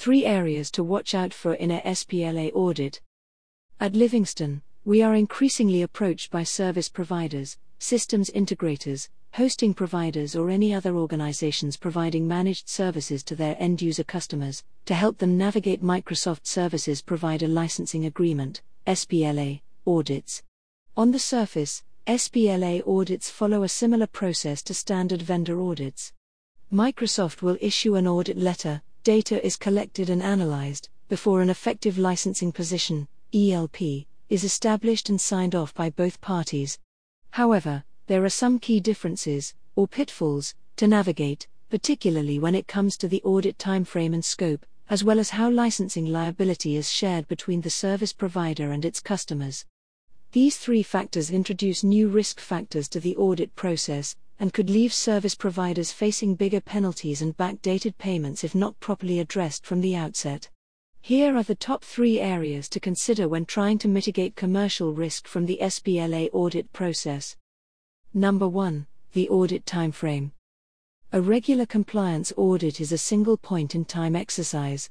Three areas to watch out for in a SPLA audit. At Livingstone, we are increasingly approached by service providers, systems integrators, hosting providers, or any other organizations providing managed services to their end user customers to help them navigate Microsoft Services Provider Licensing Agreement SPLA audits. On the surface, SPLA audits follow a similar process to standard vendor audits. Microsoft will issue an audit letter, data is collected and analyzed, before an effective licensing position, ELP, is established and signed off by both parties. However, there are some key differences, or pitfalls, to navigate, particularly when it comes to the audit timeframe and scope, as well as how licensing liability is shared between the service provider and its customers. These three factors introduce new risk factors to the audit process, and could leave service providers facing bigger penalties and backdated payments if not properly addressed from the outset. Here are the top three areas to consider when trying to mitigate commercial risk from the SPLA audit process. Number 1 The audit timeframe. A regular compliance audit is a single point in time exercise.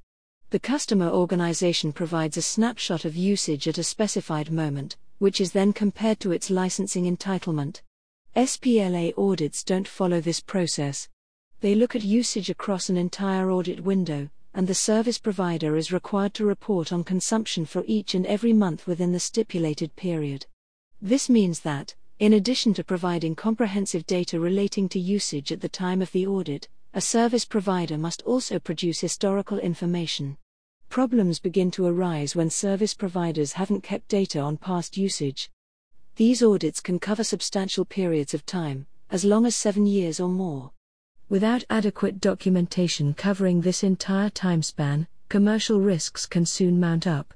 The customer organization provides a snapshot of usage at a specified moment, which is then compared to its licensing entitlement. SPLA audits don't follow this process. They look at usage across an entire audit window, and the service provider is required to report on consumption for each and every month within the stipulated period. This means that, in addition to providing comprehensive data relating to usage at the time of the audit, a service provider must also produce historical information. Problems begin to arise when service providers haven't kept data on past usage. These audits can cover substantial periods of time, as long as seven years or more. Without adequate documentation covering this entire time span, commercial risks can soon mount up.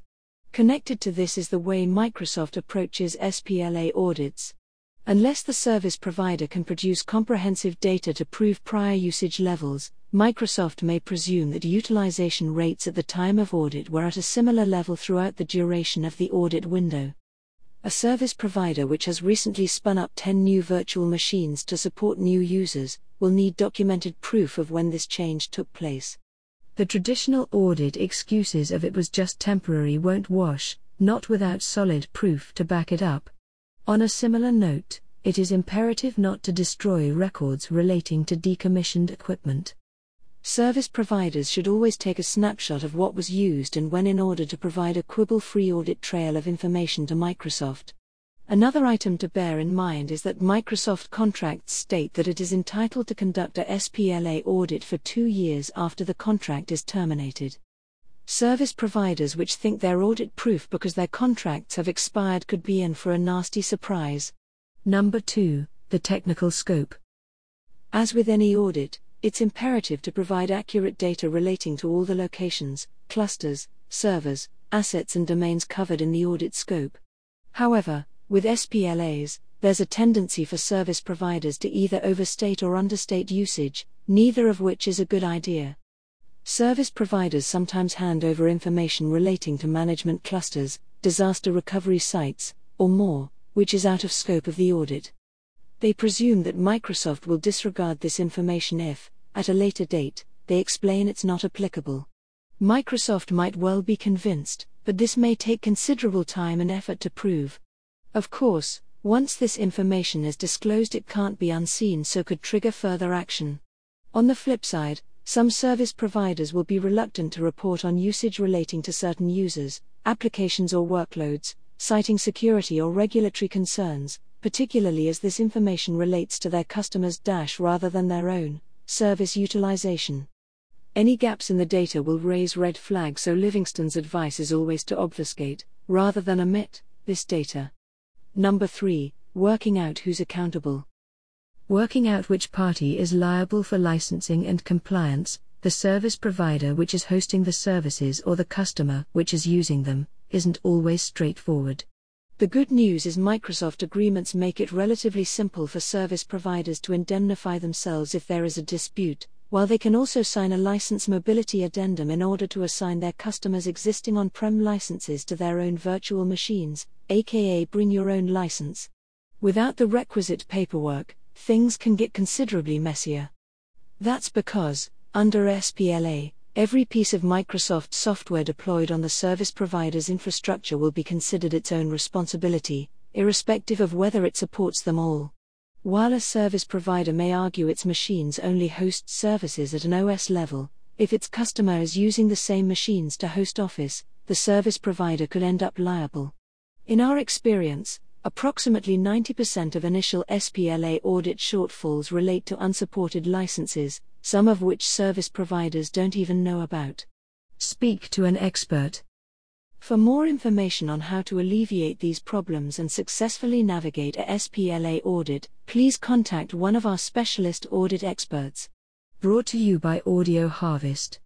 Connected to this is the way Microsoft approaches SPLA audits. Unless the service provider can produce comprehensive data to prove prior usage levels, Microsoft may presume that utilization rates at the time of audit were at a similar level throughout the duration of the audit window a service provider which has recently spun up 10 new virtual machines to support new users, will need documented proof of when this change took place. The traditional audit excuses of it was just temporary won't wash, not without solid proof to back it up. On a similar note, it is imperative not to destroy records relating to decommissioned equipment. Service providers should always take a snapshot of what was used and when in order to provide a quibble free audit trail of information to Microsoft. Another item to bear in mind is that Microsoft contracts state that it is entitled to conduct a SPLA audit for two years after the contract is terminated. Service providers which think they're audit proof because their contracts have expired could be in for a nasty surprise. Number 2. The technical scope. As with any audit, it's imperative to provide accurate data relating to all the locations, clusters, servers, assets, and domains covered in the audit scope. However, with SPLAs, there's a tendency for service providers to either overstate or understate usage, neither of which is a good idea. Service providers sometimes hand over information relating to management clusters, disaster recovery sites, or more, which is out of scope of the audit. They presume that Microsoft will disregard this information if, at a later date, they explain it's not applicable. Microsoft might well be convinced, but this may take considerable time and effort to prove. Of course, once this information is disclosed, it can't be unseen, so could trigger further action. On the flip side, some service providers will be reluctant to report on usage relating to certain users, applications, or workloads, citing security or regulatory concerns, particularly as this information relates to their customers' dash rather than their own service utilization. Any gaps in the data will raise red flags, so Livingstone's advice is always to obfuscate, rather than omit, this data. Number 3 Working out who's accountable. Working out which party is liable for licensing and compliance, the service provider which is hosting the services or the customer which is using them, isn't always straightforward. The good news is Microsoft agreements make it relatively simple for service providers to indemnify themselves if there is a dispute, while they can also sign a license mobility addendum in order to assign their customers' existing on prem licenses to their own virtual machines, aka bring your own license. Without the requisite paperwork, things can get considerably messier. That's because, under SPLA, Every piece of Microsoft software deployed on the service provider's infrastructure will be considered its own responsibility, irrespective of whether it supports them all. While a service provider may argue its machines only host services at an OS level, if its customer is using the same machines to host Office, the service provider could end up liable. In our experience, approximately 90% of initial SPLA audit shortfalls relate to unsupported licenses, some of which service providers don't even know about. Speak to an expert. For more information on how to alleviate these problems and successfully navigate a SPLA audit, please contact one of our specialist audit experts. Brought to you by Audio Harvest.